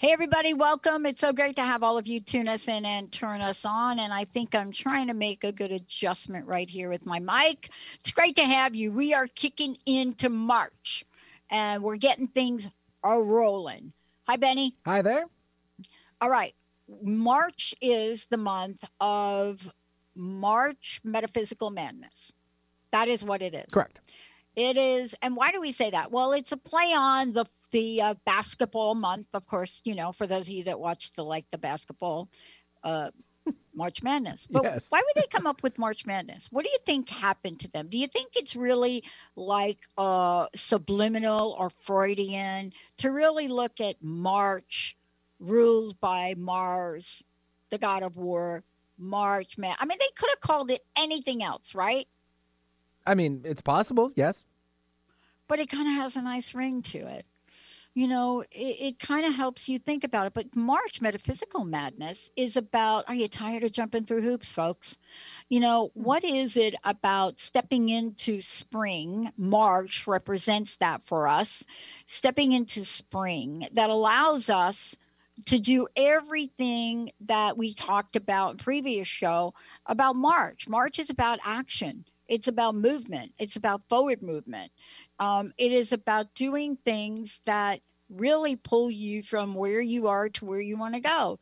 Hey, everybody, welcome. It's so great to have all of you tune us in and turn us on. And I think I'm trying to make a good adjustment right here with my mic. It's great to have you. We are kicking into March and we're getting things a rolling. Hi, Benny. Hi there. All right. March is the month of March Metaphysical Madness. That is what it is. Correct. It is, and why do we say that? Well, it's a play on the the uh, basketball month, of course. You know, for those of you that watch the like the basketball uh, March Madness. But Yes. why would they come up with March Madness? What do you think happened to them? Do you think it's really like uh, subliminal or Freudian to really look at March ruled by Mars, the god of war, March Man? I mean, they could have called it anything else, right? I mean, it's possible. Yes. but it kind of has a nice ring to it. You know, it, it kind of helps you think about it. But March Metaphysical Madness is about are you tired of jumping through hoops, folks? You know, hmm. what is it about stepping into spring? March represents that for us, stepping into spring that allows us to do everything that we talked about in previous show about March. March is about action. It's about movement. It's about forward movement. Um, it is about doing things that really pull you from where you are to where you want to go.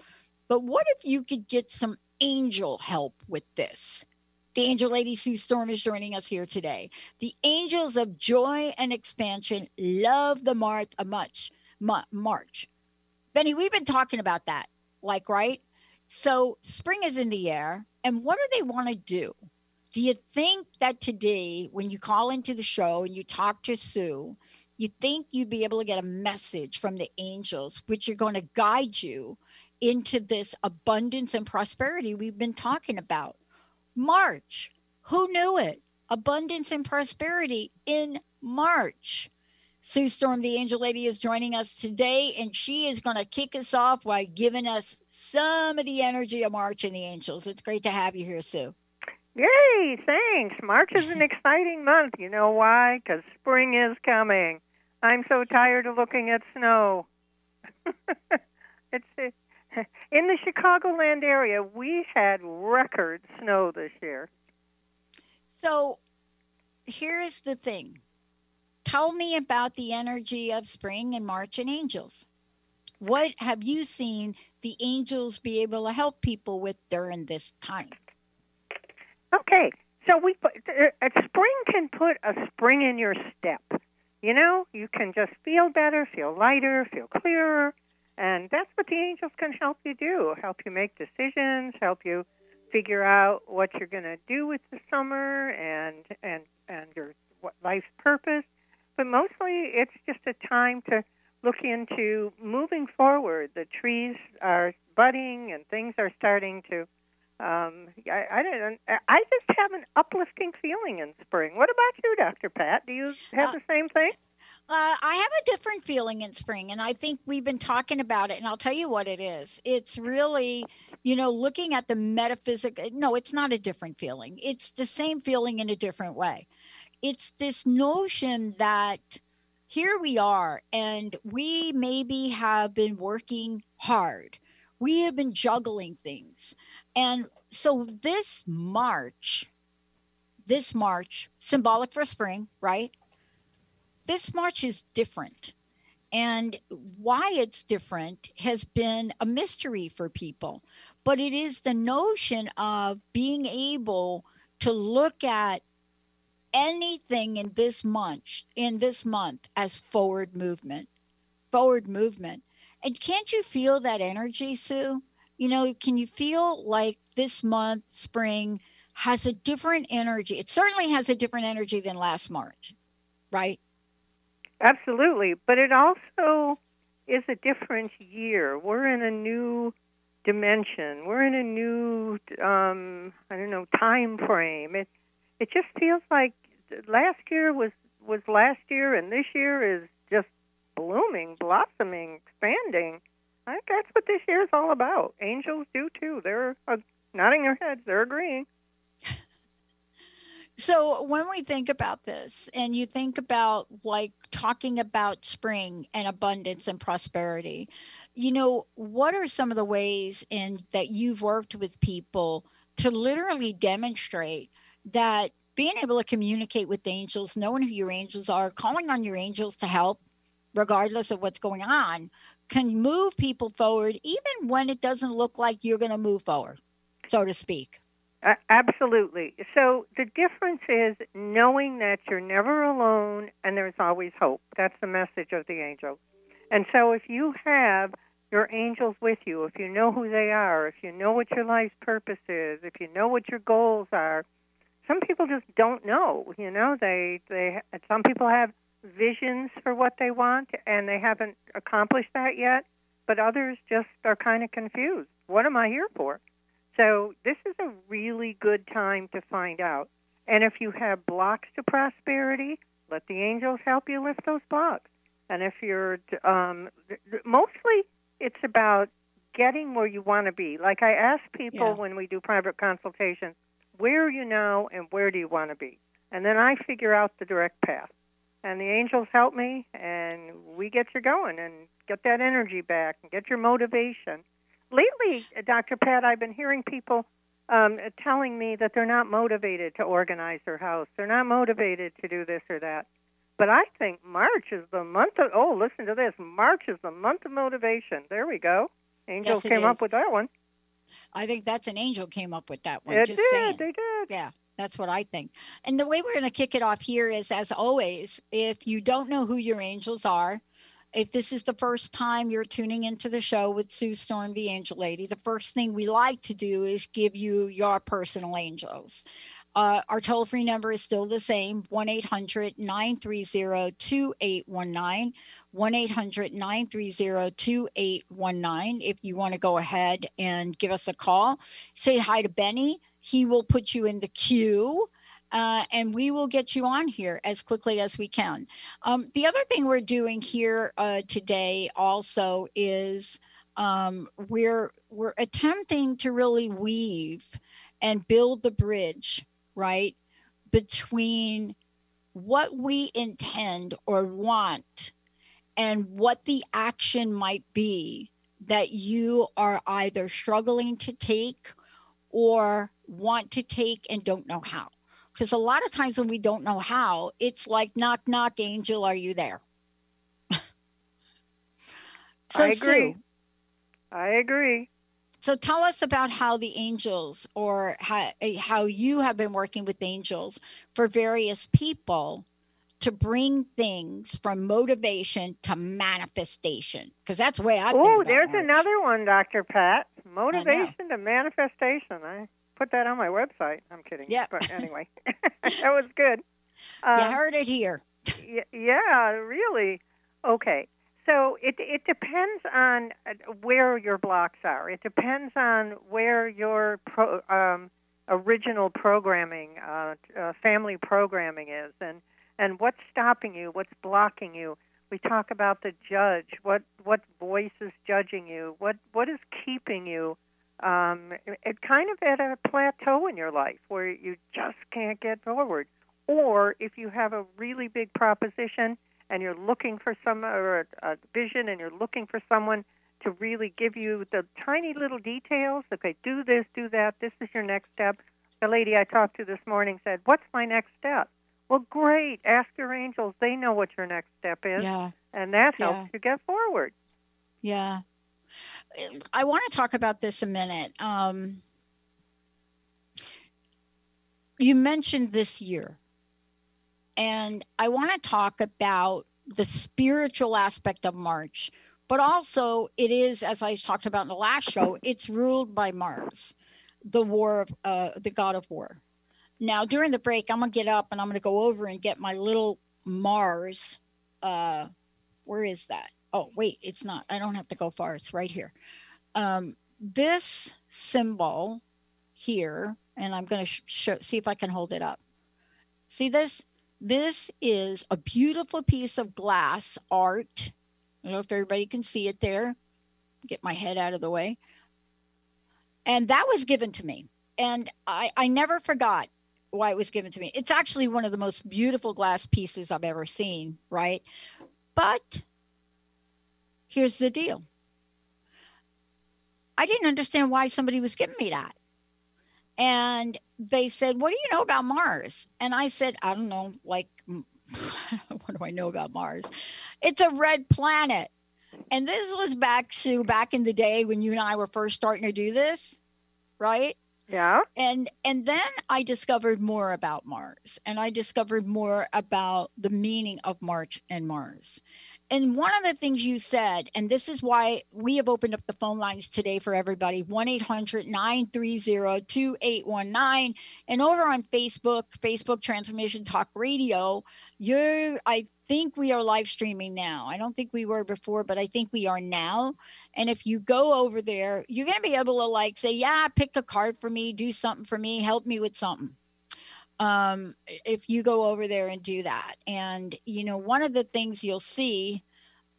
But what if you could get some angel help with this? The angel lady Sue Storm is joining us here today. The angels of joy and expansion love the March, uh, much, Ma- March. Benny, we've been talking about that, like, right? So spring is in the air, and what do they want to do? Do you think that today, when you call into the show and you talk to Sue, you think you'd be able to get a message from the angels, which are going to guide you into this abundance and prosperity we've been talking about? March, who knew it? Abundance and prosperity in March. Sue Storm, the angel lady, is joining us today, and she is going to kick us off by giving us some of the energy of March and the angels. It's great to have you here, Sue. Yay, thanks. March is an exciting month. You know why? Because spring is coming. I'm so tired of looking at snow. it's uh, in the Chicagoland area. We had record snow this year. So here's the thing tell me about the energy of spring and March and angels. What have you seen the angels be able to help people with during this time? Okay, so we put uh, uh, spring can put a spring in your step. You know, you can just feel better, feel lighter, feel clearer, and that's what the angels can help you do. Help you make decisions, help you figure out what you're going to do with the summer and and and your what life's purpose. But mostly, it's just a time to look into moving forward. The trees are budding and things are starting to um, I, I don't. I just have an uplifting feeling in spring. What about you, Doctor Pat? Do you have Uh, the same thing? Uh, I have a different feeling in spring, and I think we've been talking about it. And I'll tell you what it is. It's really, you know, looking at the metaphysical. No, it's not a different feeling. It's the same feeling in a different way. It's this notion that here we are, and we maybe have been working hard. We have been juggling things. And so this March, this March, symbolic for spring, right? this march is different. And why it's different has been a mystery for people. But it is the notion of being able to look at anything in this month in this month as forward movement forward movement And can't you feel that energy, Sue? You know, can you feel like this month, spring, has a different energy? It certainly has a different energy than last March, right? Absolutely. But it also is a different year. We're in a new dimension. We're in a new, um, I don't know, time frame. It it just feels like last year was was last year, and this year is blooming, blossoming, expanding. I think that's what this year is all about. Angels do too. They're uh, nodding their heads. They're agreeing. So when we think about this and you think about like talking about spring and abundance and prosperity, you know, what are some of the ways in that you've worked with people to literally demonstrate that being able to communicate with angels, knowing who your angels are, calling on your angels to help regardless of what's going on can move people forward even when it doesn't look like you're going to move forward, so to speak. Uh, absolutely. So the difference is knowing that you're never alone and there's always hope. That's the message of the angel. And so if you have your angels with you, if you know who they are, if you know what your life's purpose is, if you know what your goals are, some people just don't know, you know, they they some people have visions for what they want and they haven't accomplished that yet, but others just are kind of confused. What am I here for? So this is a really good time to find out. And if you have blocks to prosperity, let the angels help you lift those blocks. And if you're um, mostly, it's about getting where you want to be. Like I ask people yeah. when we do private consultations, where are you now and where do you want to be? And then I figure out the direct path. And the angels help me, and we get you going and get that energy back and get your motivation lately, Dr. Pat, I've been hearing people um, telling me that they're not motivated to organize their house. They're not motivated to do this or that. But I think March is the month of, oh, listen to this. March is the month of motivation. There we go. Angels yes, came is. up with that one. I think that's an angel came up with that one. It just did. Saying. They did. Yeah. That's what I think. And the way we're going to kick it off here is, as always, if you don't know who your angels are, if this is the first time you're tuning into the show with Sue Storm, the Angel Lady, the first thing we like to do is give you your personal angels. Uh, our toll free number is still the same 1 800 930 2819. 1 800 930 2819. If you want to go ahead and give us a call, say hi to Benny. He will put you in the queue uh, and we will get you on here as quickly as we can. Um, the other thing we're doing here uh, today also is um, we're we're attempting to really weave and build the bridge right between what we intend or want and what the action might be that you are either struggling to take or want to take and don't know how because a lot of times when we don't know how, it's like knock knock angel, are you there? so I agree. Sue, I agree. So tell us about how the angels or how, how you have been working with angels for various people to bring things from motivation to manifestation because that's the way I Oh, there's another one, Dr. Pat. Motivation to manifestation. I put that on my website. I'm kidding. Yeah. But anyway, that was good. Um, you heard it here. yeah, really. Okay. So it it depends on uh, where your blocks are. It depends on where your pro, um, original programming, uh, uh, family programming is, and and what's stopping you, what's blocking you. We talk about the judge. What what voice is judging you? What what is keeping you um, it, kind of at a plateau in your life where you just can't get forward. Or if you have a really big proposition and you're looking for some or a, a vision and you're looking for someone to really give you the tiny little details. Okay, do this, do that. This is your next step. The lady I talked to this morning said, "What's my next step?" Well, great. Ask your angels. They know what your next step is, yeah. and that helps yeah. you get forward. Yeah, I want to talk about this a minute. Um, you mentioned this year, and I want to talk about the spiritual aspect of March but also it is, as I talked about in the last show, it's ruled by Mars, the war of uh, the god of war. Now, during the break, I'm gonna get up and I'm gonna go over and get my little Mars. Uh, where is that? Oh, wait, it's not. I don't have to go far. It's right here. Um, this symbol here, and I'm going to sh- show, see if I can hold it up. See this? This is a beautiful piece of glass art. I don't know if everybody can see it there. Get my head out of the way. And that was given to me. And I, I never forgot why it was given to me. It's actually one of the most beautiful glass pieces I've ever seen, right? But here's the deal I didn't understand why somebody was giving me that. And they said, What do you know about Mars? And I said, I don't know, like, what do I know about Mars? It's a red planet. And this was back to back in the day when you and I were first starting to do this, right? Yeah. And and then I discovered more about Mars and I discovered more about the meaning of March and Mars and one of the things you said, and this is why we have opened up the phone lines today for everybody 1 800 930 2819. And over on Facebook, Facebook Transformation Talk Radio, you I think we are live streaming now. I don't think we were before, but I think we are now. And if you go over there, you're going to be able to like say, Yeah, pick a card for me, do something for me, help me with something um, if you go over there and do that. And, you know, one of the things you'll see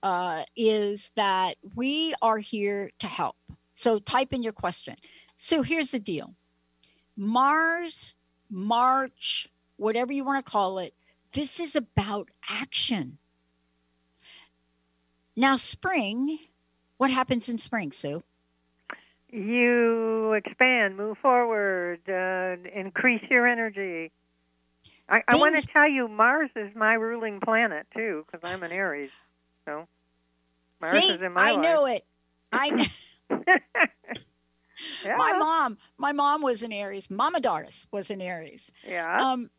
uh, is that we are here to help. So type in your question. So here's the deal Mars, March, whatever you want to call it, this is about action. Now, spring, what happens in spring, Sue? You expand, move forward, uh, increase your energy. I, I want to tell you, Mars is my ruling planet too, because I'm an Aries. So Mars See, is in my I life. knew it. I knew. yeah. my mom, my mom was an Aries. Mama Doris was an Aries. Yeah. Um,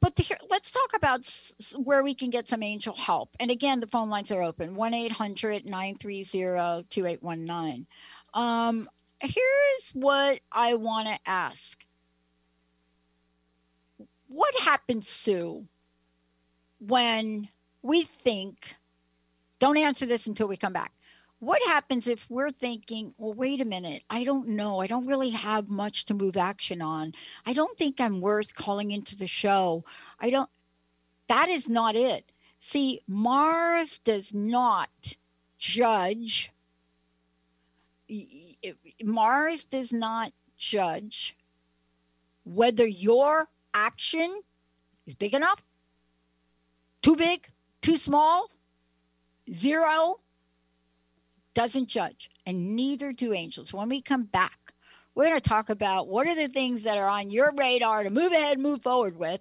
but the, let's talk about s- where we can get some angel help. And again, the phone lines are open 1 800 930 2819. Um, here's what I want to ask What happens, Sue, when we think, don't answer this until we come back. What happens if we're thinking, well, wait a minute, I don't know. I don't really have much to move action on. I don't think I'm worth calling into the show. I don't, that is not it. See, Mars does not judge. Mars does not judge whether your action is big enough, too big, too small, zero, doesn't judge, and neither do angels. When we come back, we're going to talk about what are the things that are on your radar to move ahead, move forward with.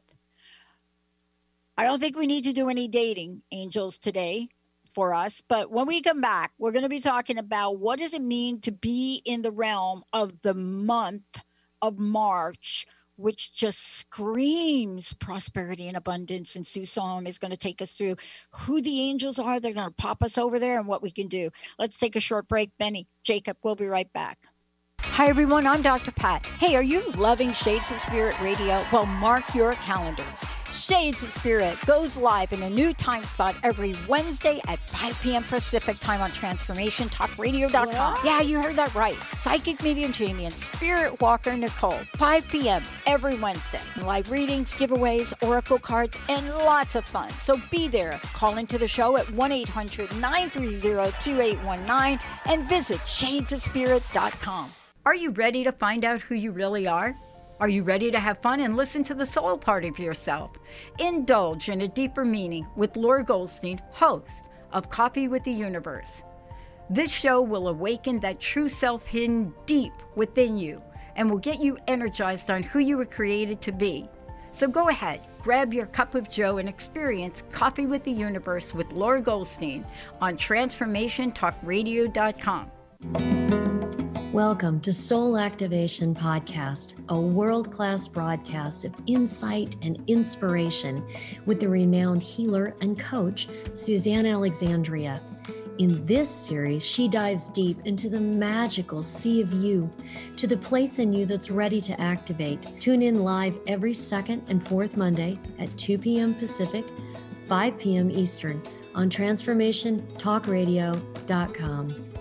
I don't think we need to do any dating, angels, today for us. But when we come back, we're going to be talking about what does it mean to be in the realm of the month of March, which just screams prosperity and abundance. And Sue Solomon is going to take us through who the angels are. They're going to pop us over there and what we can do. Let's take a short break. Benny, Jacob, we'll be right back. Hi, everyone. I'm Dr. Pat. Hey, are you loving Shades of Spirit Radio? Well, mark your calendars. Shades of Spirit goes live in a new time spot every Wednesday at 5 p.m. Pacific time on TransformationTalkRadio.com. Yeah, you heard that right. Psychic medium Jamie and Spirit Walker Nicole, 5 p.m. every Wednesday. Live readings, giveaways, oracle cards, and lots of fun. So be there. Call into the show at 1 800 930 2819 and visit shadesofspirit.com. Are you ready to find out who you really are? Are you ready to have fun and listen to the soul part of yourself? Indulge in a deeper meaning with Laura Goldstein, host of Coffee with the Universe. This show will awaken that true self hidden deep within you and will get you energized on who you were created to be. So go ahead, grab your cup of joe and experience Coffee with the Universe with Laura Goldstein on TransformationTalkRadio.com. Welcome to Soul Activation Podcast, a world class broadcast of insight and inspiration with the renowned healer and coach, Suzanne Alexandria. In this series, she dives deep into the magical sea of you, to the place in you that's ready to activate. Tune in live every second and fourth Monday at 2 p.m. Pacific, 5 p.m. Eastern on transformationtalkradio.com.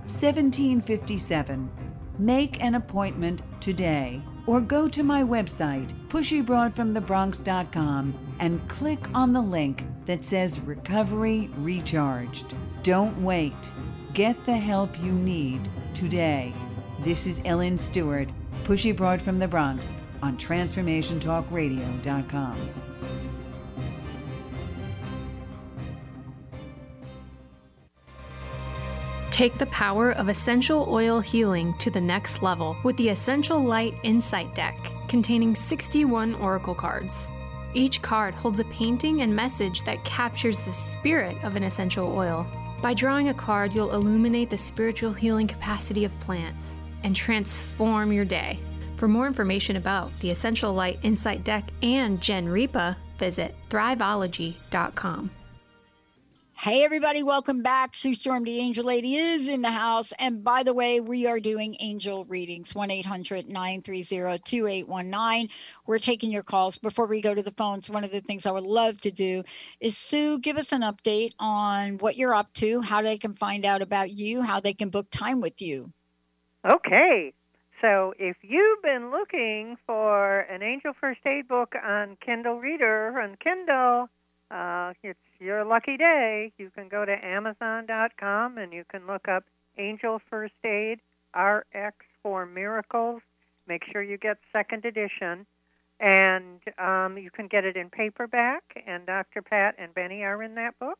1757. Make an appointment today or go to my website, pushybroadfromthebronx.com, and click on the link that says Recovery Recharged. Don't wait. Get the help you need today. This is Ellen Stewart, Pushy Broad from the Bronx, on TransformationTalkRadio.com. Take the power of essential oil healing to the next level with the Essential Light Insight Deck, containing 61 oracle cards. Each card holds a painting and message that captures the spirit of an essential oil. By drawing a card, you'll illuminate the spiritual healing capacity of plants and transform your day. For more information about the Essential Light Insight Deck and Gen Repa, visit thriveology.com. Hey, everybody, welcome back. Sue Storm, the Angel Lady, is in the house. And by the way, we are doing angel readings 1 800 930 2819. We're taking your calls. Before we go to the phones, one of the things I would love to do is Sue, give us an update on what you're up to, how they can find out about you, how they can book time with you. Okay. So if you've been looking for an Angel First Aid book on Kindle Reader on Kindle, uh, it's your lucky day. You can go to Amazon.com and you can look up Angel First Aid RX for Miracles. Make sure you get second edition. And um, you can get it in paperback, and Dr. Pat and Benny are in that book.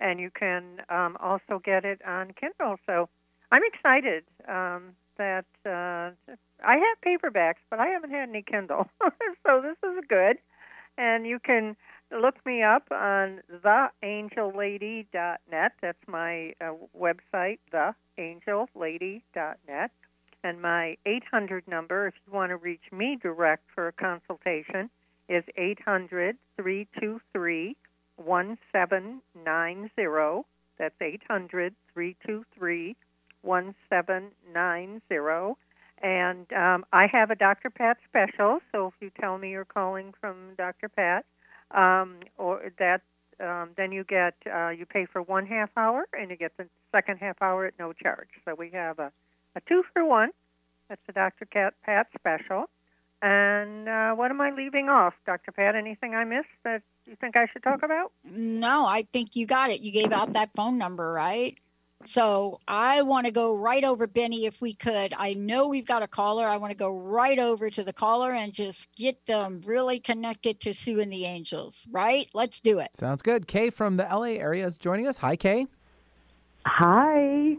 And you can um, also get it on Kindle. So I'm excited um, that uh, I have paperbacks, but I haven't had any Kindle. so this is good. And you can look me up on theangellady.net. That's my uh, website, theangellady.net. And my 800 number, if you want to reach me direct for a consultation, is 800 323 1790. That's 800 323 1790. And um, I have a Dr. Pat special, so if you tell me you're calling from Dr. Pat, um, or that um, then you get uh, you pay for one half hour and you get the second half hour at no charge. So we have a, a two for one. That's the Dr. Cat Pat special. And uh, what am I leaving off, Dr. Pat? Anything I missed that you think I should talk about? No, I think you got it. You gave out that phone number, right? So I want to go right over, Benny, if we could. I know we've got a caller. I want to go right over to the caller and just get them really connected to Sue and the Angels, right? Let's do it. Sounds good. Kay from the LA area is joining us. Hi, Kay. Hi.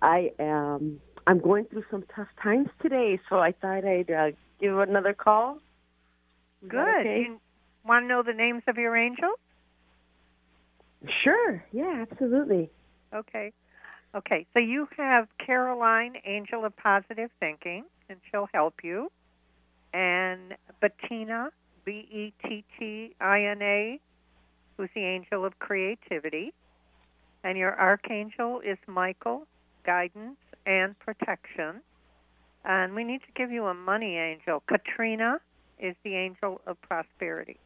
I am. I'm going through some tough times today, so I thought I'd uh, give another call. Is Good. that okay? You want to know the names of your angels? Sure. Yeah, absolutely. Okay. Okay, so you have Caroline, Angel of Positive Thinking, and she'll help you. And Bettina, B E T T I N A, who's the angel of creativity. And your archangel is Michael, guidance and protection. And we need to give you a money angel. Katrina is the angel of prosperity.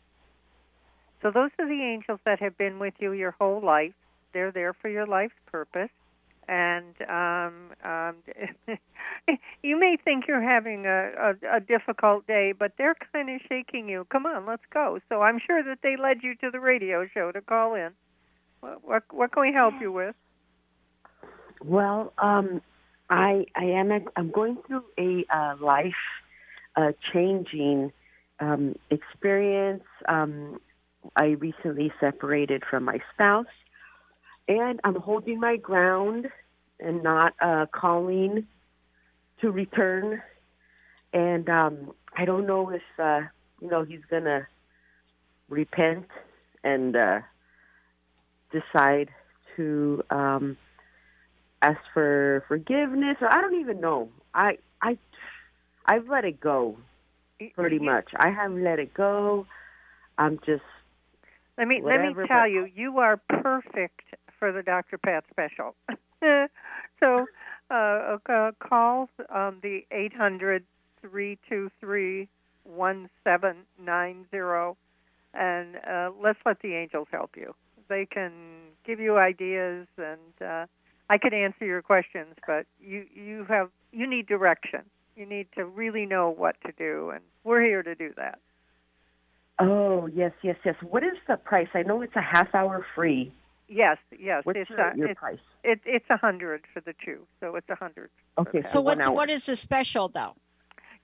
So those are the angels that have been with you your whole life. They're there for your life's purpose and um, um, you may think you're having a, a, a difficult day, but they're kind of shaking you. Come on, let's go. So I'm sure that they led you to the radio show to call in. What what, what can we help you with? Well, um, I I am I'm going through a uh, life uh, changing um, experience. Um, I recently separated from my spouse, and I'm holding my ground and not uh, calling to return. And um, I don't know if uh, you know he's gonna repent and uh, decide to um, ask for forgiveness, or I don't even know. I I I've let it go pretty much. I have let it go. I'm just let me let me tell you, you are perfect for the Dr. Pat special. so, uh, uh, call um, the eight hundred three two three one seven nine zero, and uh, let's let the angels help you. They can give you ideas, and uh, I could answer your questions, but you you have you need direction. You need to really know what to do, and we're here to do that. Oh yes, yes, yes. What is the price? I know it's a half hour free. Yes, yes. What's it's your, uh, your it's price? it, it's a hundred for the two, so it's a hundred. Okay, So what's hour. what is the special though?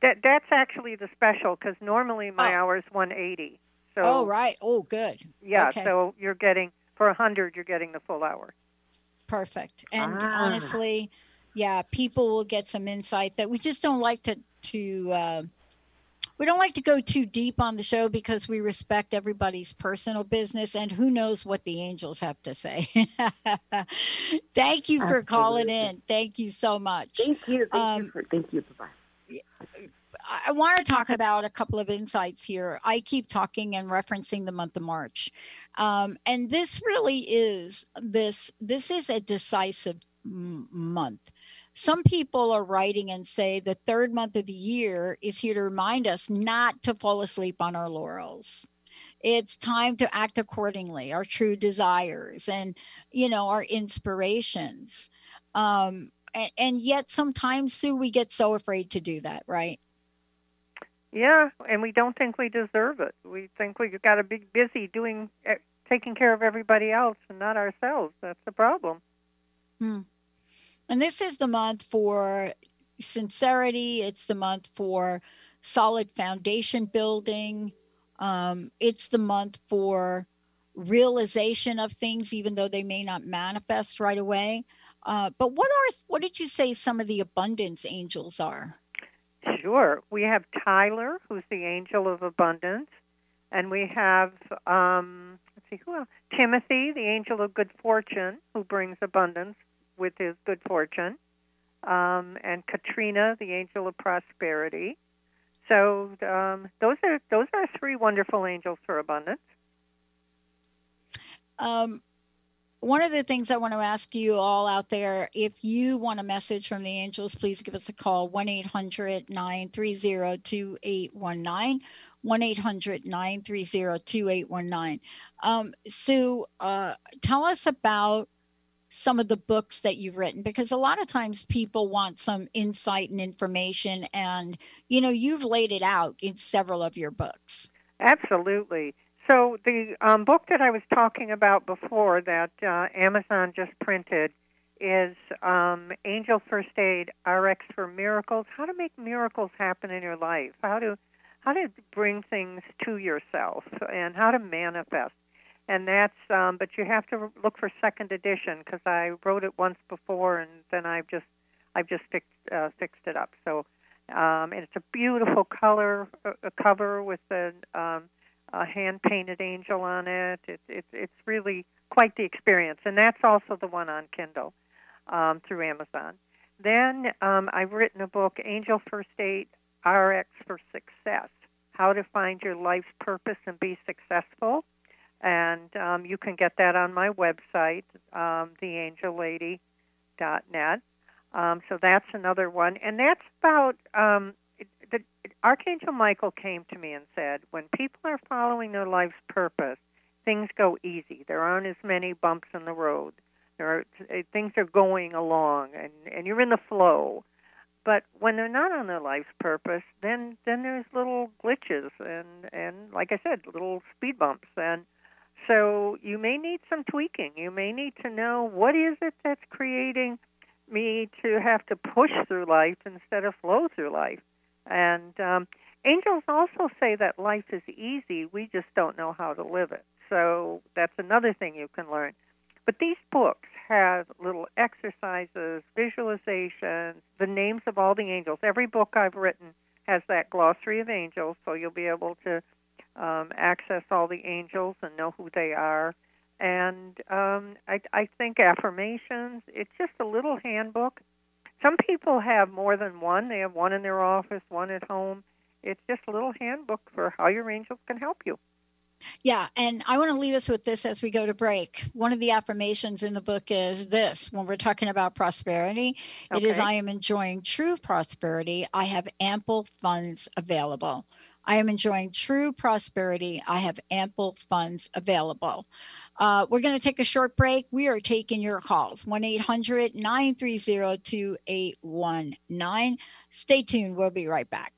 That that's actually the special because normally my Oh. hour is one eighty. So oh right. Oh good. yeah, okay. so you're getting for a hundred, you're getting the full hour. Perfect. And Ah. honestly, yeah, people will get some insight that we just don't like to to uh, we don't like to go too deep on the show because we respect everybody's personal business and who knows what the angels have to say. Thank you for calling in. Thank you so much. Thank you. Thank Um, you for. Thank you. Bye bye. I- I want to talk about a couple of insights here. I keep talking and referencing the month of March, um, and this really is this. This is a decisive m- month. Some people are writing and say the third month of the year is here to remind us not to fall asleep on our laurels. It's time to act accordingly, our true desires and you know our inspirations. Um, and, and yet sometimes Sue, we get so afraid to do that, right? Yeah, and we don't think we deserve it. We think we've got to be busy doing eh, taking care of everybody else and not ourselves. That's the problem. And this is the month for sincerity. It's the month for solid foundation building. Um, it's the month for realization of things, even though they may not manifest right away. Uh, but what are what did you say some of the abundance angels are? Sure. We have Tyler, who's the angel of abundance, and we have um, let's see who else? Timothy, the angel of good fortune, who brings abundance with his good fortune, um, and Katrina, the angel of prosperity. So um, those are those are three wonderful angels for abundance. Um, one of the things I want to ask you all out there if you want a message from the angels, please give us a call 1 800 930 2819. 1 800 930 2819. Um, Sue, uh, tell us about some of the books that you've written because a lot of times people want some insight and information, and you know, you've laid it out in several of your books. Absolutely. So the um, book that I was talking about before that uh, Amazon just printed is um, Angel First Aid RX for Miracles: How to make miracles happen in your life. How to how to bring things to yourself and how to manifest. And that's um, but you have to look for second edition because I wrote it once before and then I've just I've just fixed uh, fixed it up. So um, and it's a beautiful color uh, cover with a, um, a hand painted angel on it. It, it. It's really quite the experience, and that's also the one on Kindle um, through Amazon. Then um, I've written a book, Angel First Aid RX for Success How to Find Your Life's Purpose and Be Successful. And um, you can get that on my website, um, theangellady.net. Um, so that's another one. And that's about um, the Archangel Michael came to me and said, when people are following their life's purpose, things go easy. There aren't as many bumps in the road. There are things are going along, and and you're in the flow. But when they're not on their life's purpose, then then there's little glitches and and like I said, little speed bumps, and so you may need some tweaking. You may need to know what is it that's creating me to have to push through life instead of flow through life. And um, angels also say that life is easy. We just don't know how to live it. So that's another thing you can learn. But these books have little exercises, visualizations, the names of all the angels. Every book I've written has that glossary of angels, so you'll be able to um, access all the angels and know who they are. And um, I, I think affirmations, it's just a little handbook. Some people have more than one. They have one in their office, one at home. It's just a little handbook for how your angels can help you. Yeah, and I want to leave us with this as we go to break. One of the affirmations in the book is this when we're talking about prosperity, okay. it is I am enjoying true prosperity. I have ample funds available. I am enjoying true prosperity. I have ample funds available. Uh, we're going to take a short break. We are taking your calls 1 800 930 2819. Stay tuned. We'll be right back.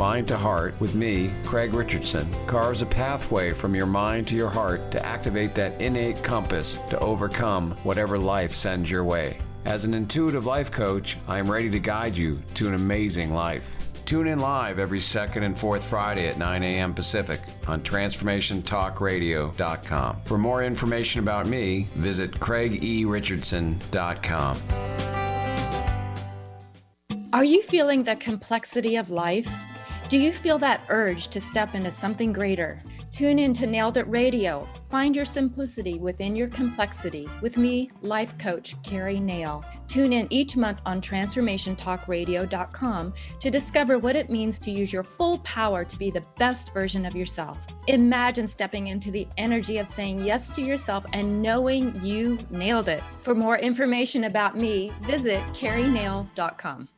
Mind to Heart with me, Craig Richardson, carves a pathway from your mind to your heart to activate that innate compass to overcome whatever life sends your way. As an intuitive life coach, I am ready to guide you to an amazing life. Tune in live every second and fourth Friday at 9 a.m. Pacific on TransformationTalkRadio.com. For more information about me, visit CraigERichardson.com. Are you feeling the complexity of life? Do you feel that urge to step into something greater? Tune in to Nailed It Radio. Find your simplicity within your complexity with me, life coach Carrie Nail. Tune in each month on transformationtalkradio.com to discover what it means to use your full power to be the best version of yourself. Imagine stepping into the energy of saying yes to yourself and knowing you nailed it. For more information about me, visit carrienail.com.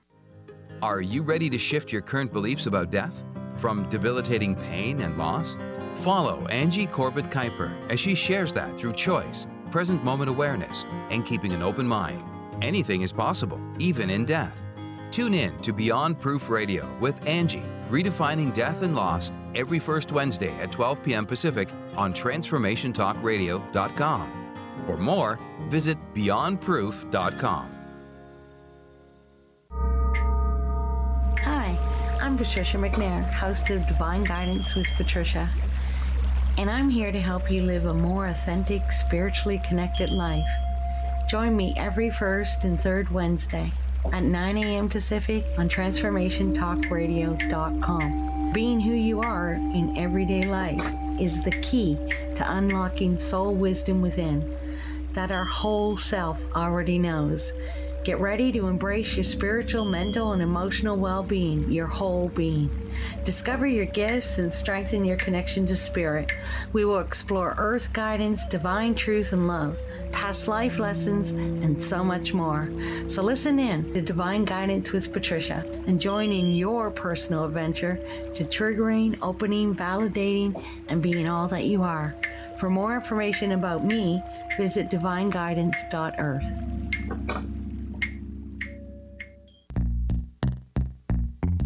Are you ready to shift your current beliefs about death? From debilitating pain and loss? Follow Angie Corbett Kuiper as she shares that through choice, present moment awareness, and keeping an open mind. Anything is possible, even in death. Tune in to Beyond Proof Radio with Angie, redefining death and loss every first Wednesday at 12 p.m. Pacific on TransformationTalkRadio.com. For more, visit BeyondProof.com. Hi, I'm Patricia McNair, host of Divine Guidance with Patricia, and I'm here to help you live a more authentic, spiritually connected life. Join me every first and third Wednesday at 9 a.m. Pacific on TransformationTalkRadio.com. Being who you are in everyday life is the key to unlocking soul wisdom within that our whole self already knows Get ready to embrace your spiritual, mental, and emotional well being, your whole being. Discover your gifts and strengthen your connection to spirit. We will explore earth guidance, divine truth, and love, past life lessons, and so much more. So listen in to Divine Guidance with Patricia and join in your personal adventure to triggering, opening, validating, and being all that you are. For more information about me, visit divineguidance.earth.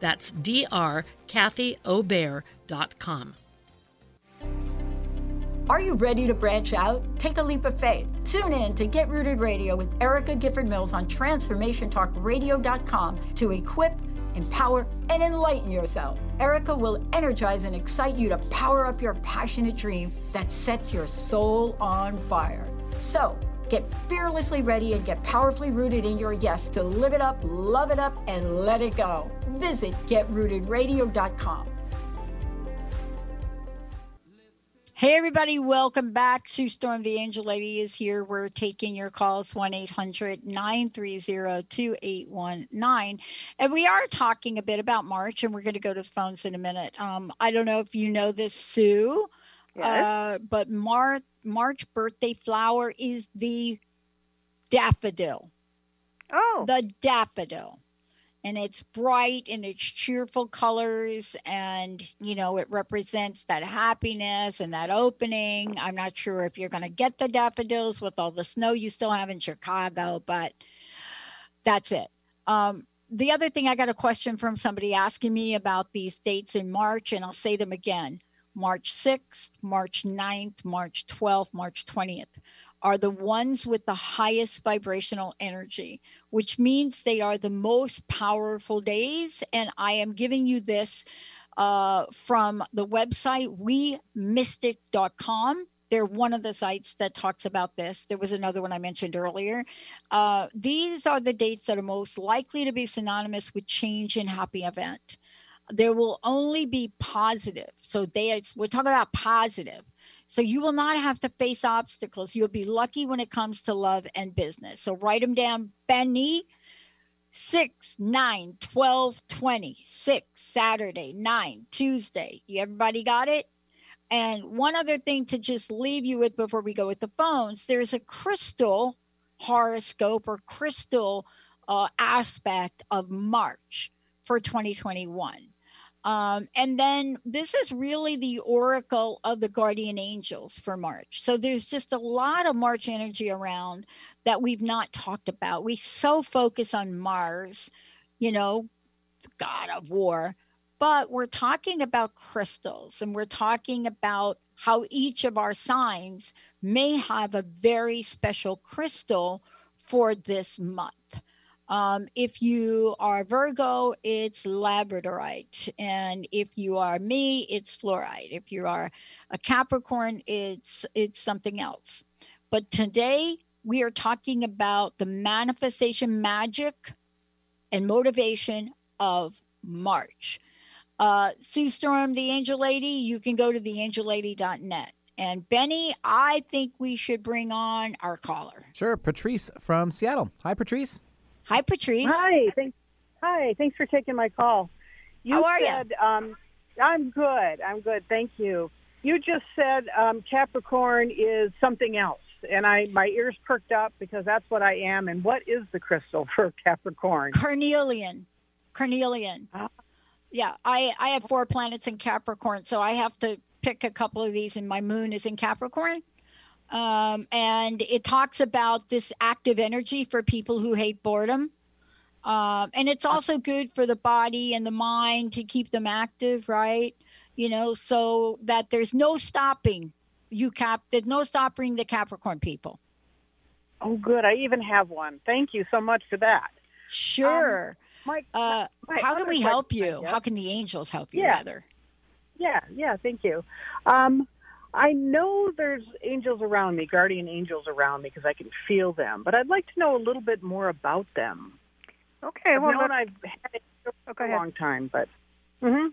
That's drkathyobear.com. Are you ready to branch out? Take a leap of faith. Tune in to Get Rooted Radio with Erica Gifford Mills on TransformationTalkRadio.com to equip, empower, and enlighten yourself. Erica will energize and excite you to power up your passionate dream that sets your soul on fire. So, Get fearlessly ready and get powerfully rooted in your yes to live it up, love it up, and let it go. Visit getrootedradio.com. Hey, everybody, welcome back. Sue Storm, the Angel Lady, is here. We're taking your calls 1 800 930 2819. And we are talking a bit about March, and we're going to go to the phones in a minute. Um, I don't know if you know this, Sue, yes. uh, but March March birthday flower is the daffodil. Oh. The daffodil. and it's bright and it's cheerful colors and you know it represents that happiness and that opening i'm not sure if you're going to get the daffodils with all the snow you still have in chicago but that's it um, the other thing i got a question from somebody asking me about these dates in march and i'll say them again march 6th march 9th march 12th march 20th are the ones with the highest vibrational energy, which means they are the most powerful days. And I am giving you this uh, from the website wemystic.com. They're one of the sites that talks about this. There was another one I mentioned earlier. Uh, these are the dates that are most likely to be synonymous with change and happy event. There will only be positive. So they we're talking about positive so you will not have to face obstacles. You'll be lucky when it comes to love and business. So write them down. Benny, 6, 9, 12, 20, 6, Saturday, 9, Tuesday. You everybody got it? And one other thing to just leave you with before we go with the phones, there's a crystal horoscope or crystal uh, aspect of March for 2021. Um, and then this is really the oracle of the guardian angels for March. So there's just a lot of March energy around that we've not talked about. We so focus on Mars, you know, the god of war, but we're talking about crystals and we're talking about how each of our signs may have a very special crystal for this month. Um, if you are Virgo, it's labradorite. And if you are me, it's fluorite. If you are a Capricorn, it's it's something else. But today we are talking about the manifestation magic and motivation of March. Uh, Sue Storm, the angel lady, you can go to theangellady.net. And Benny, I think we should bring on our caller. Sure. Patrice from Seattle. Hi, Patrice. Hi, Patrice. Hi. Thanks. Hi. Thanks for taking my call. You How are said, you? Um, I'm good. I'm good. Thank you. You just said um, Capricorn is something else, and I my ears perked up because that's what I am. And what is the crystal for Capricorn? Carnelian. Carnelian. Ah. Yeah, I I have four planets in Capricorn, so I have to pick a couple of these, and my moon is in Capricorn. Um, and it talks about this active energy for people who hate boredom. Um, and it's also good for the body and the mind to keep them active, right? You know, so that there's no stopping you cap, there's no stopping the Capricorn people. Oh, good. I even have one. Thank you so much for that. Sure. Um, my, uh, how can we help you? How can the angels help you, yeah. rather? Yeah, yeah, thank you. Um, I know there's angels around me, guardian angels around me, because I can feel them. But I'd like to know a little bit more about them. Okay, I've well, known I've had it for a long time, but. Mm-hmm.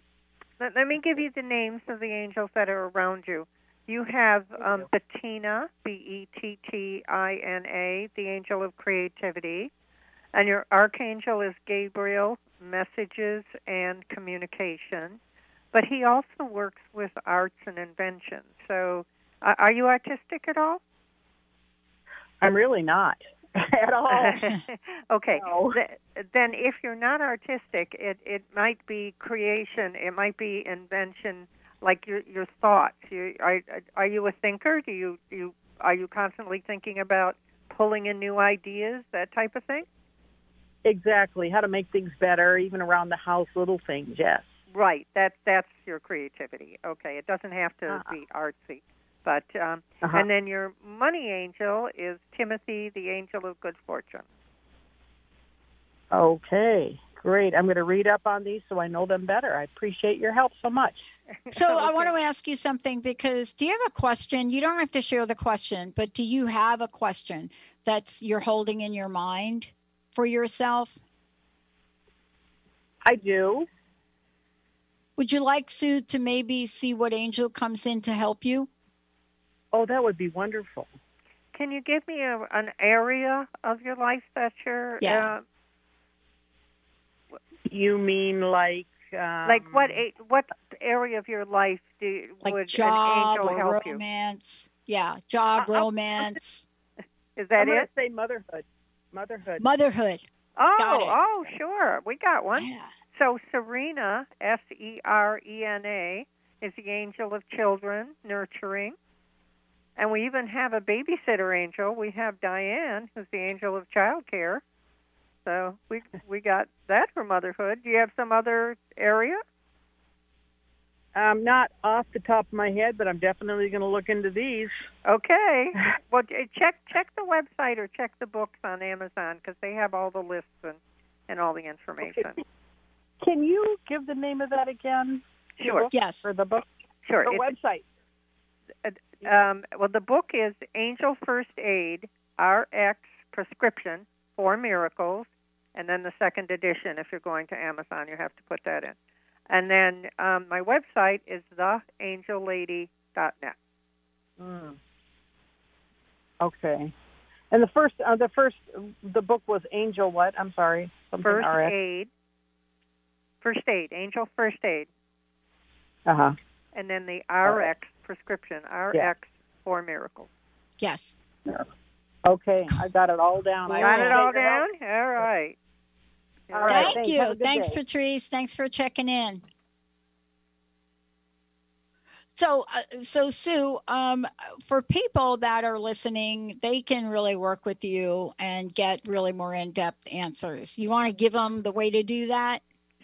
Let, let, me give you the names of the angels that are around you. You have um, Bettina, B E T T I N A, the angel of creativity, and your archangel is Gabriel, messages and communication but he also works with arts and invention. So, uh, are you artistic at all? I'm really not at all. okay. No. Th- then, if you're not artistic, it it might be creation. It might be invention, like your your thoughts. You, are are you a thinker? Do you do you are you constantly thinking about pulling in new ideas, that type of thing? Exactly. How to make things better, even around the house, little things. Yes. Right. That that's your creativity. Okay. It doesn't have to uh-huh. be artsy. But um, uh-huh. and then your money angel is Timothy, the angel of good fortune. Okay, great. I'm going to read up on these so I know them better. I appreciate your help so much. So okay. I want to ask you something because do you have a question? You don't have to share the question, but do you have a question that's you're holding in your mind for yourself? I do. Would you like Sue to maybe see what angel comes in to help you? Oh, that would be wonderful. Can you give me a, an area of your life that you're? Yeah. Uh, you mean like? Um, like what? What area of your life do like would job an angel or help romance? You? Yeah, job, uh, romance. Is that I'm it? Say motherhood. Motherhood. Motherhood. Oh, oh, sure. We got one. So Serena, S E R E N A, is the angel of children, nurturing. And we even have a babysitter angel. We have Diane, who's the angel of childcare. So we we got that for motherhood. Do you have some other area? Um, not off the top of my head, but I'm definitely going to look into these. Okay. Well, check check the website or check the books on Amazon because they have all the lists and, and all the information. Can you give the name of that again? Sure. book? Yes. For the book? Sure. The It's- website. Um, well, the book is Angel First Aid RX Prescription for Miracles, and then the second edition. If you're going to Amazon, you have to put that in. And then um, my website is theangellady.net. Mm. Okay. And the first, uh, the first, the book was Angel. What? I'm sorry. Something First RX. Aid. First Aid. Angel First Aid. Uh huh. And then the RX prescription. RX Yeah. for Miracles. Yes. Okay, I got it all down. I Got will it all down? out. All right. All right, Thank thanks. you. Have a good Thanks, day. Patrice. Thanks for checking in. So, uh, so Sue, um, for people that are listening, they can really work with you and get really more in-depth answers. You want to give them the way to do that?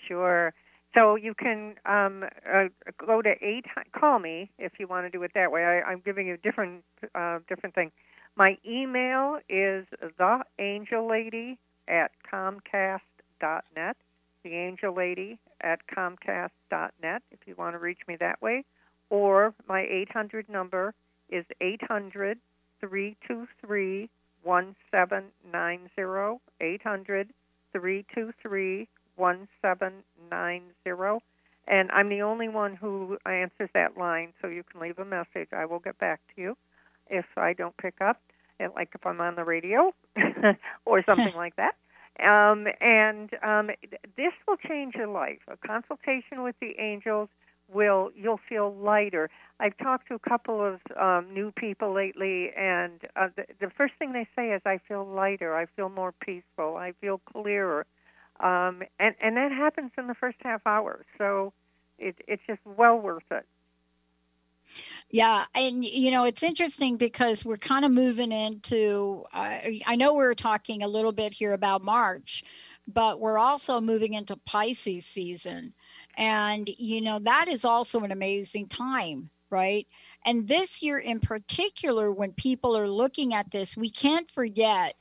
Sure. So you can um, uh, go to eight. Call me if you want to do it that way. I, I'm giving you a different uh, different thing. My email is theangellady at comcast.net. The angel lady at comcast.net. If you want to reach me that way, or my 800 number is 800 323 1790. 800 323 1790. And I'm the only one who answers that line, so you can leave a message. I will get back to you if I don't pick up, and like if I'm on the radio or something like that. Um, and um, this will change your life. A consultation with the angels will you'll feel lighter. I've talked to a couple of um, new people lately, and uh, the, the first thing they say is, "I feel lighter. I feel more peaceful. I feel clearer." Um, and and that happens in the first half hour. So it, it's just well worth it. Yeah, and you know it's interesting because we're kind of moving into. Uh, I know we're talking a little bit here about March, but we're also moving into Pisces season, and you know that is also an amazing time, right? And this year in particular, when people are looking at this, we can't forget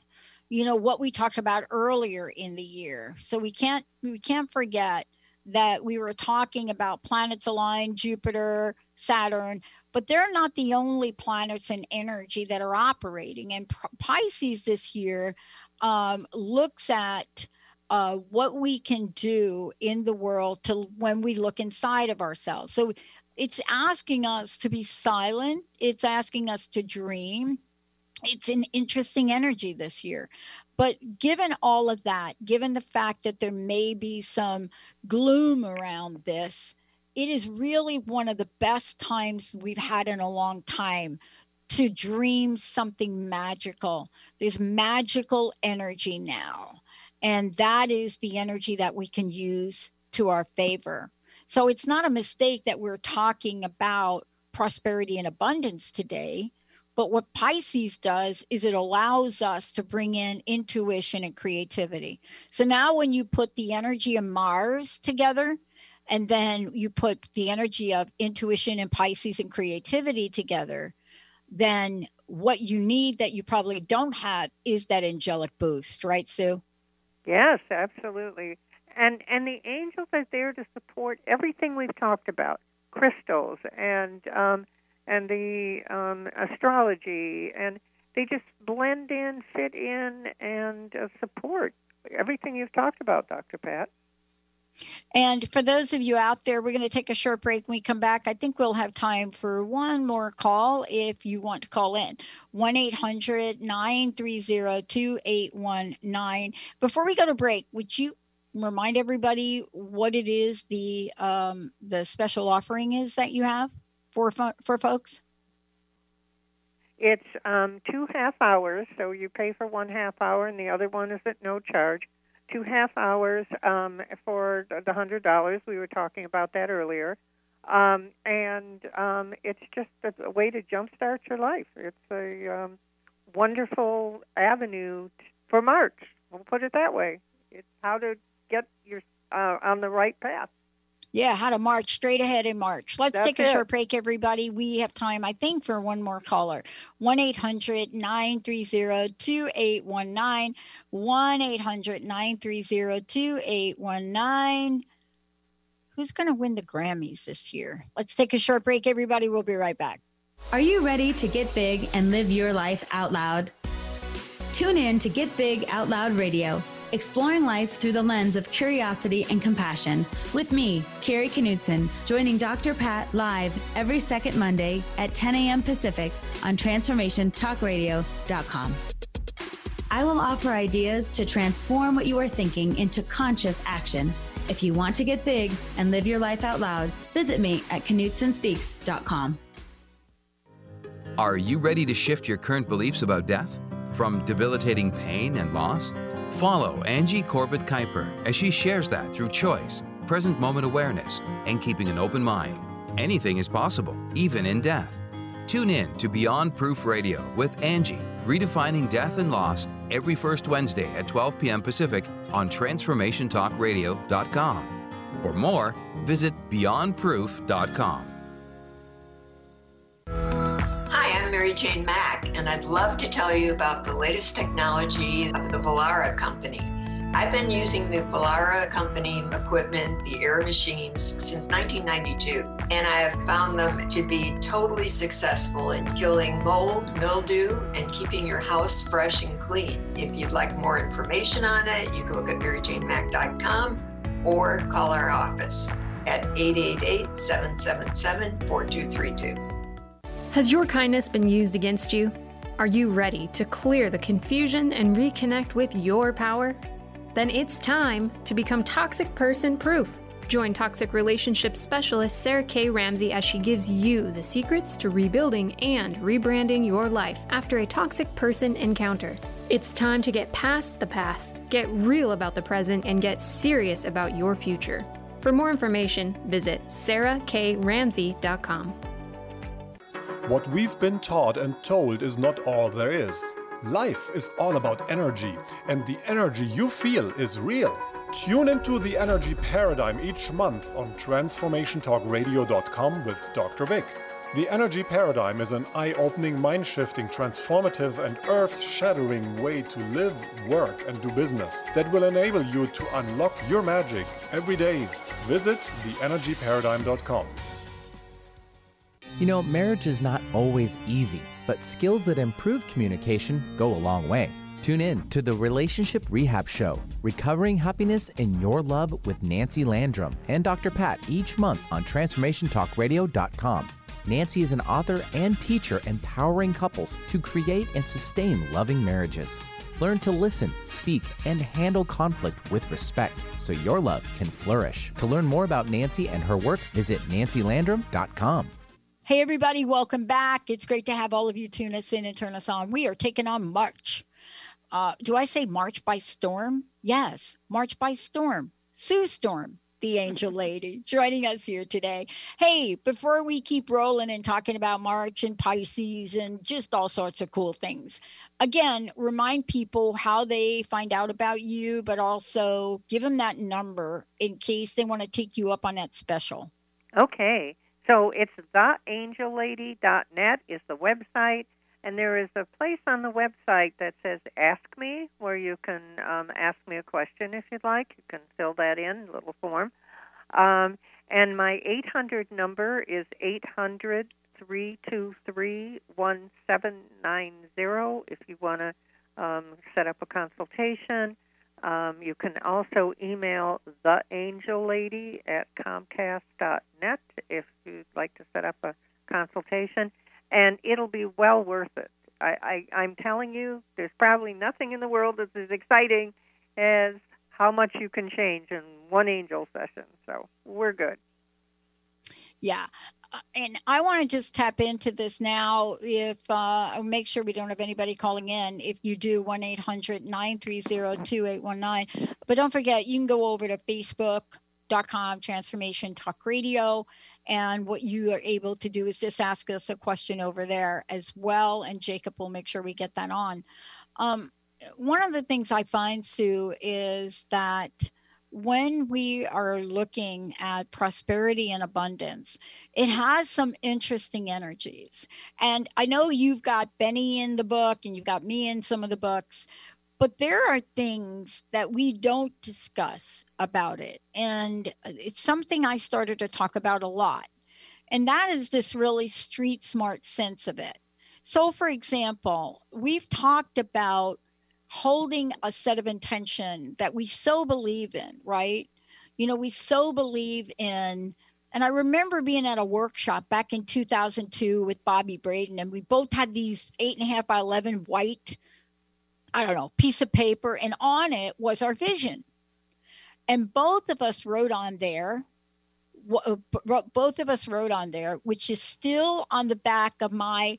you know what we talked about earlier in the year. So we can't we can't forget that we were talking about planets aligned jupiter saturn but they're not the only planets in energy that are operating. And pisces this year um, looks at uh, what we can do in the world to when we look inside of ourselves. So it's asking us to be silent. It's asking us to dream it's an interesting energy this year. But given all of that, given the fact that there may be some gloom around this, it is really one of the best times we've had in a long time to dream something magical. There's magical energy now. And that is the energy that we can use to our favor. So it's not a mistake that we're talking about prosperity and abundance today. But what Pisces does is it allows us to bring in intuition and creativity. So now, when you put the energy of Mars together, and then you put the energy of intuition and Pisces and creativity together, then what you need that you probably don't have is that angelic boost, right, Sue? Yes, absolutely. And and the angels are there to support everything we've talked about, crystals and um, and the um, astrology, and they just blend in, fit in, and uh, support everything you've talked about, Dr. Pat. And for those of you out there, we're going to take a short break. When we come back, I think we'll have time for one more call if you want to call in 1 800 930 2819. Before we go to break, would you remind everybody what it is the um, the special offering is that you have for for folks? It's um, two half hours, so you pay for one half hour, and the other one is at no charge. two half hours um, for the hundred dollars. We were talking about that earlier, um, and um, it's just a, way to jumpstart your life. It's a um, wonderful avenue t- for March. We'll put it that way. It's how to get your uh, on the right path. Yeah, how to march straight ahead in March. Let's That's take a it. short break, everybody. We have time, I think, for one more caller. 1 800 930 2819. 1 800 930 2819. Who's going to win the Grammys this year? Let's take a short break, everybody. We'll be right back. Are you ready to get big and live your life out loud? Tune in to Get Big Out Loud Radio, exploring life through the lens of curiosity and compassion, with me, Carrie Knudsen, joining Dr. Pat live every second Monday at 10 a.m. Pacific on TransformationTalkRadio.com. I will offer ideas to transform what you are thinking into conscious action. If you want to get big and live your life out loud, visit me at KnudsenSpeaks.com. Are you ready to shift your current beliefs about death? From debilitating pain and loss? Follow Angie Corbett Kuiper as she shares that through choice, present moment awareness, and keeping an open mind. Anything is possible, even in death. Tune in to Beyond Proof Radio with Angie, redefining death and loss every first Wednesday at 12 p.m. Pacific on TransformationTalkRadio.com. For more, visit BeyondProof.com. Hi, I'm Mary Jane Mack, and I'd love to tell you about the latest technology of the Vollara Company. I've been using the Vollara Company equipment, the air machines, since 1992, and I have found them to be totally successful in killing mold, mildew, and keeping your house fresh and clean. If you'd like more information on it, you can look at maryjanemack.com or call our office at 888 777 4232. Has your kindness been used against you? Are you ready to clear the confusion and reconnect with your power? Then it's time to become toxic person proof. Join toxic relationship specialist Sarah K. Ramsey as she gives you the secrets to rebuilding and rebranding your life after a toxic person encounter. It's time to get past the past, get real about the present, and get serious about your future. For more information, visit sarahkramsey.com. What we've been taught and told is not all there is. Life is all about energy, and the energy you feel is real. Tune into the energy paradigm each month on TransformationTalkRadio.com with Dr. Vic. The energy paradigm is an eye opening, mind shifting, transformative, and earth shattering way to live, work, and do business that will enable you to unlock your magic every day. Visit theenergyparadigm.com. You know, marriage is not always easy, but skills that improve communication go a long way. Tune in to the Relationship Rehab Show, Recovering Happiness in Your Love with Nancy Landrum and Dr. Pat each month on TransformationTalkRadio.com. Nancy is an author and teacher empowering couples to create and sustain loving marriages. Learn to listen, speak, and handle conflict with respect so your love can flourish. To learn more about Nancy and her work, visit nancylandrum.com. Hey, everybody, welcome back. It's great to have all of you tune us in and turn us on. We are taking on March. Uh, do I say March by Storm? Yes, March by Storm. Sue Storm, the angel lady, joining us here today. Hey, before we keep rolling and talking about March and Pisces and just all sorts of cool things, again, remind people how they find out about you, but also give them that number in case they want to take you up on that special. Okay. So it's theangellady.net is the website, and there is a place on the website that says Ask Me, where you can um, ask me a question if you'd like. You can fill that in, little form. Um, and my 800 number is 800 323 1790 if you want to um, set up a consultation. Um, you can also email theangellady at comcast.net if you'd like to set up a consultation, and it'll be well worth it. I, I, I'm telling you, there's probably nothing in the world that's as exciting as how much you can change in one angel session. So we're good. Yeah. And I want to just tap into this now. If uh, make sure we don't have anybody calling in. If you do, 1 800 930 2819. But don't forget, you can go over to Facebook.com, Transformation Talk Radio. And what you are able to do is just ask us a question over there as well. And Jacob will make sure we get that on. Um, one of the things I find, Sue, is that when we are looking at prosperity and abundance, it has some interesting energies. And I know you've got Benny in the book and you've got me in some of the books, but there are things that we don't discuss about it. And it's something I started to talk about a lot. And that is this really street smart sense of it. So, for example, we've talked about holding a set of intention that we so believe in, right? You know, we so believe in. And I remember being at a workshop back in 2002 with Bobby Braden, and we both had these eight and a half by 11 white, I don't know, piece of paper, and on it was our vision. And both of us wrote on there, uh, both of us wrote on there, which is still on the back of my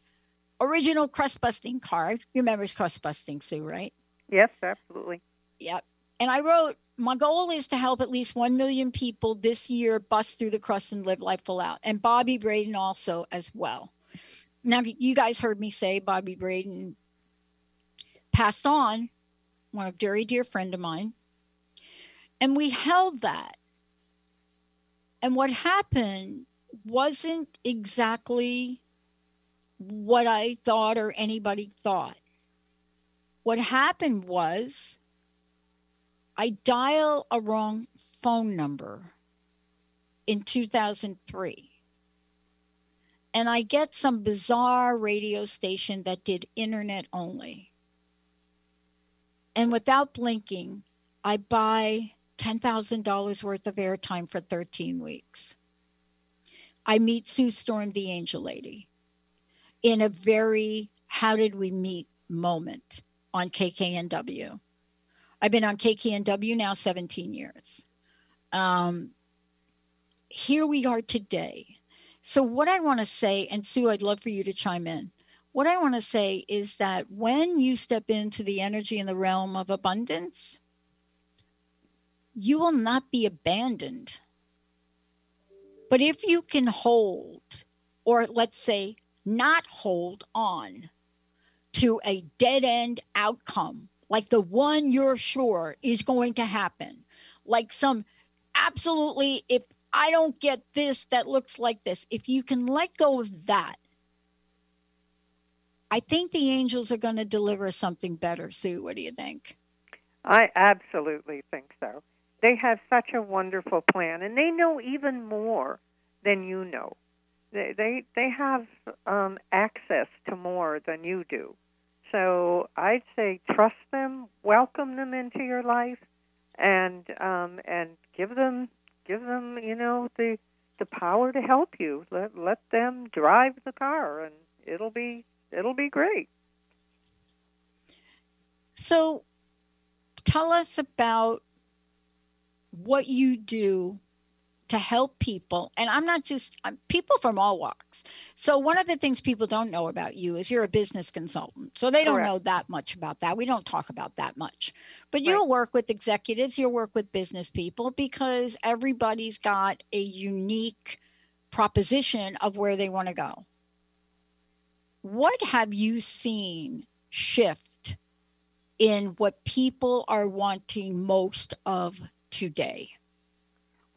original crust busting card. Remember crust busting, Sue, right? Yes, absolutely. Yep. And I wrote, my goal is to help at least 1 million people this year bust through the crust and live life full out. And Bobby Braden also as well. Now, you guys heard me say Bobby Braden passed on, one of very dear friend of mine. And we held that. And what happened wasn't exactly what I thought or anybody thought. What happened was I dial a wrong phone number in 2003. And I get some bizarre radio station that did internet only. And without blinking, I buy $10,000 worth of airtime for 13 weeks. I meet Sue Storm, the angel lady, in a very how did we meet moment on KKNW. I've been on KKNW now 17 years. Um, here we are today. So, what I want to say, and Sue, I'd love for you to chime in. What I want to say is that when you step into the energy in the realm of abundance, you will not be abandoned. But if you can hold, or let's say, not hold on to a dead end outcome, like the one you're sure is going to happen, like some absolutely, if I don't get this that looks like this, if you can let go of that, I think the angels are going to deliver something better. Sue, what do you think? I absolutely think so. They have such a wonderful plan, and they know even more than you know. They they, they have um, access to more than you do. So I'd say trust them, welcome them into your life, and um, and give them give them you know the the power to help you. Let let them drive the car, and it'll be it'll be great. So, tell us about what you do to help people and i'm not just I'm, people from all walks. So one of the things people don't know about you is you're a business consultant so they don't know that much about that. We don't talk about that much. But you'll work with executives you'll work with business people because everybody's got a unique proposition of where they want to go. What have you seen shift in what people are wanting most of today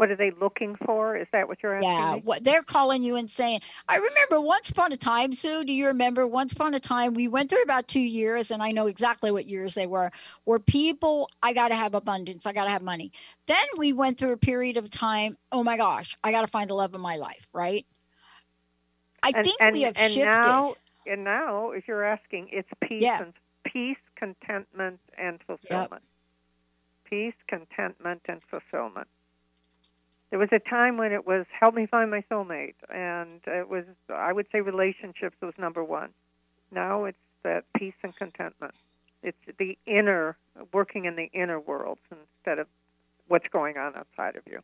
what are they looking for? Is that what you're asking? Yeah, me? what they're calling you and saying. I remember once upon a time, Sue. Do you remember? Once upon a time, we went through about two years, and I know exactly what years they were. Where people, I got to have abundance, I got to have money. Then we went through a period of time. Oh my gosh, I got to find the love of my life. Right. I and, think and, we have and shifted. Now, and now, if you're asking, it's peace yeah. and peace, contentment, and fulfillment. Yep. Peace, contentment, and fulfillment there was a time when it was help me find my soulmate and it was i would say relationships was number one. Now it's that peace and contentment. It's the inner working in the inner world instead of what's going on outside of you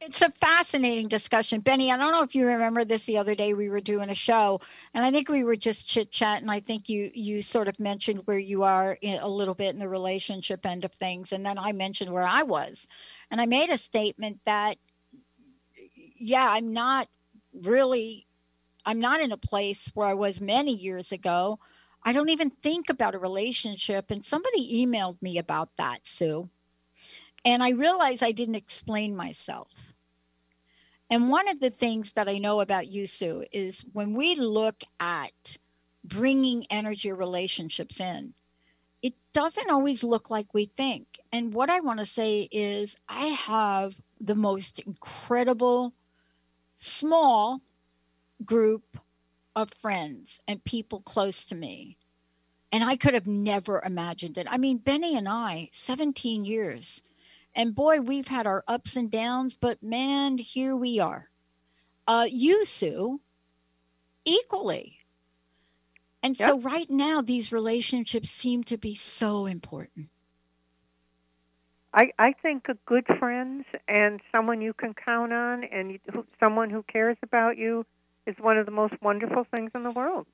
It's a fascinating discussion. Benny, I don't know if you remember this the other day we were doing a show and I think we were just chit chatting. I think you you sort of mentioned where you are in, a little bit in the relationship end of things and then I mentioned where I was. And I made a statement that yeah, I'm not really I'm not in a place where I was many years ago. I don't even think about a relationship and somebody emailed me about that, Sue and I realized I didn't explain myself. And one of the things that I know about you, Sue, is when we look at bringing energy relationships in, it doesn't always look like we think. And what I want to say is, I have the most incredible, small group of friends and people close to me. And I could have never imagined it. I mean, Benny and I, 17 years, and boy, we've had our ups and downs, but man, here we are. Uh, you, Sue, equally. And yep. so, right now, these relationships seem to be so important. I, I think a good friend and someone you can count on and you, someone who cares about you is one of the most wonderful things in the world.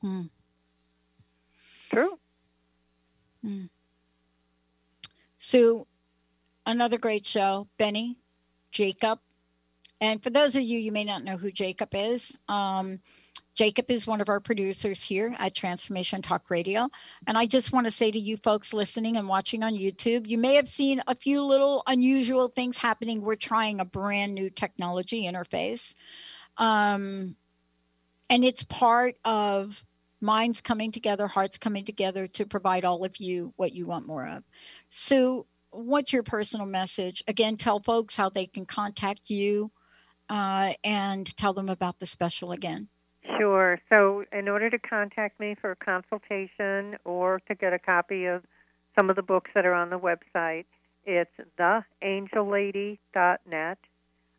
Hmm. True. Hmm. Sue, another great show. Benny, Jacob. And for those of you, you may not know who Jacob is. Um, Jacob is one of our producers here at Transformation Talk Radio. And I just want to say to you folks listening and watching on YouTube, you may have seen a few little unusual things happening. We're trying a brand new technology interface. Um, and it's part of minds coming together, hearts coming together to provide all of you what you want more of. So what's your personal message? Again, tell folks how they can contact you uh, and tell them about the special again. Sure. So, in order to contact me for a consultation or to get a copy of some of the books that are on the website, it's theangellady.net.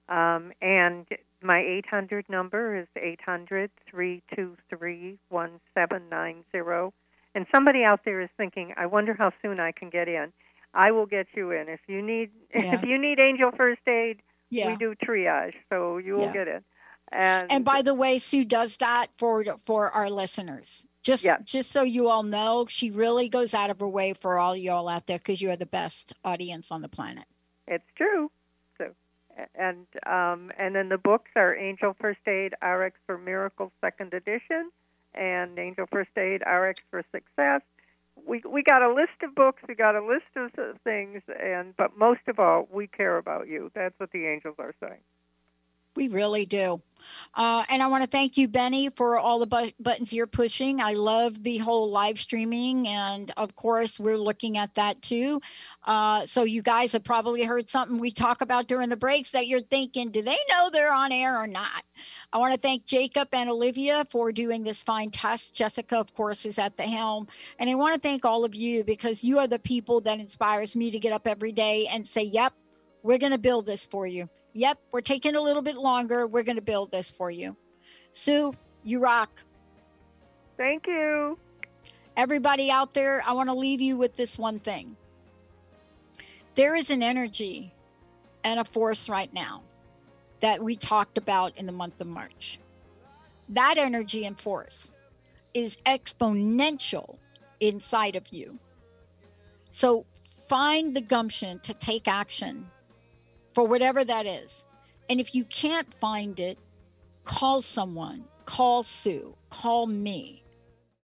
Um, and my 800 number is 800 323 1790. And somebody out there is thinking, I wonder how soon I can get in. I will get you in. If you need yeah. if you need angel first aid, yeah. we do triage, so you will yeah. get it. And and by the way, Sue does that for for our listeners. Just just so you all know, she really goes out of her way for all y'all out there because you are the best audience on the planet. It's true. So and um, and then the books are Angel First Aid RX for Miracles Second Edition and Angel First Aid RX for Success we we got a list of books, we got a list of things, and but most of all, we care about you. That's what the angels are saying. We really do. Uh, and I want to thank you, Benny, for all the bu- buttons you're pushing. I love the whole live streaming. And of course, we're looking at that too. Uh, so, you guys have probably heard something we talk about during the breaks that you're thinking, do they know they're on air or not? I want to thank Jacob and Olivia for doing this fine test. Jessica, of course, is at the helm. And I want to thank all of you because you are the people that inspires me to get up every day and say, yep, we're going to build this for you. Yep, we're taking a little bit longer. We're going to build this for you. Sue, you rock. Thank you. Everybody out there, I want to leave you with this one thing. There is an energy and a force right now that we talked about in the month of March. That energy and force is exponential inside of you. So find the gumption to take action for whatever that is. And if you can't find it, call someone, call Sue, call me.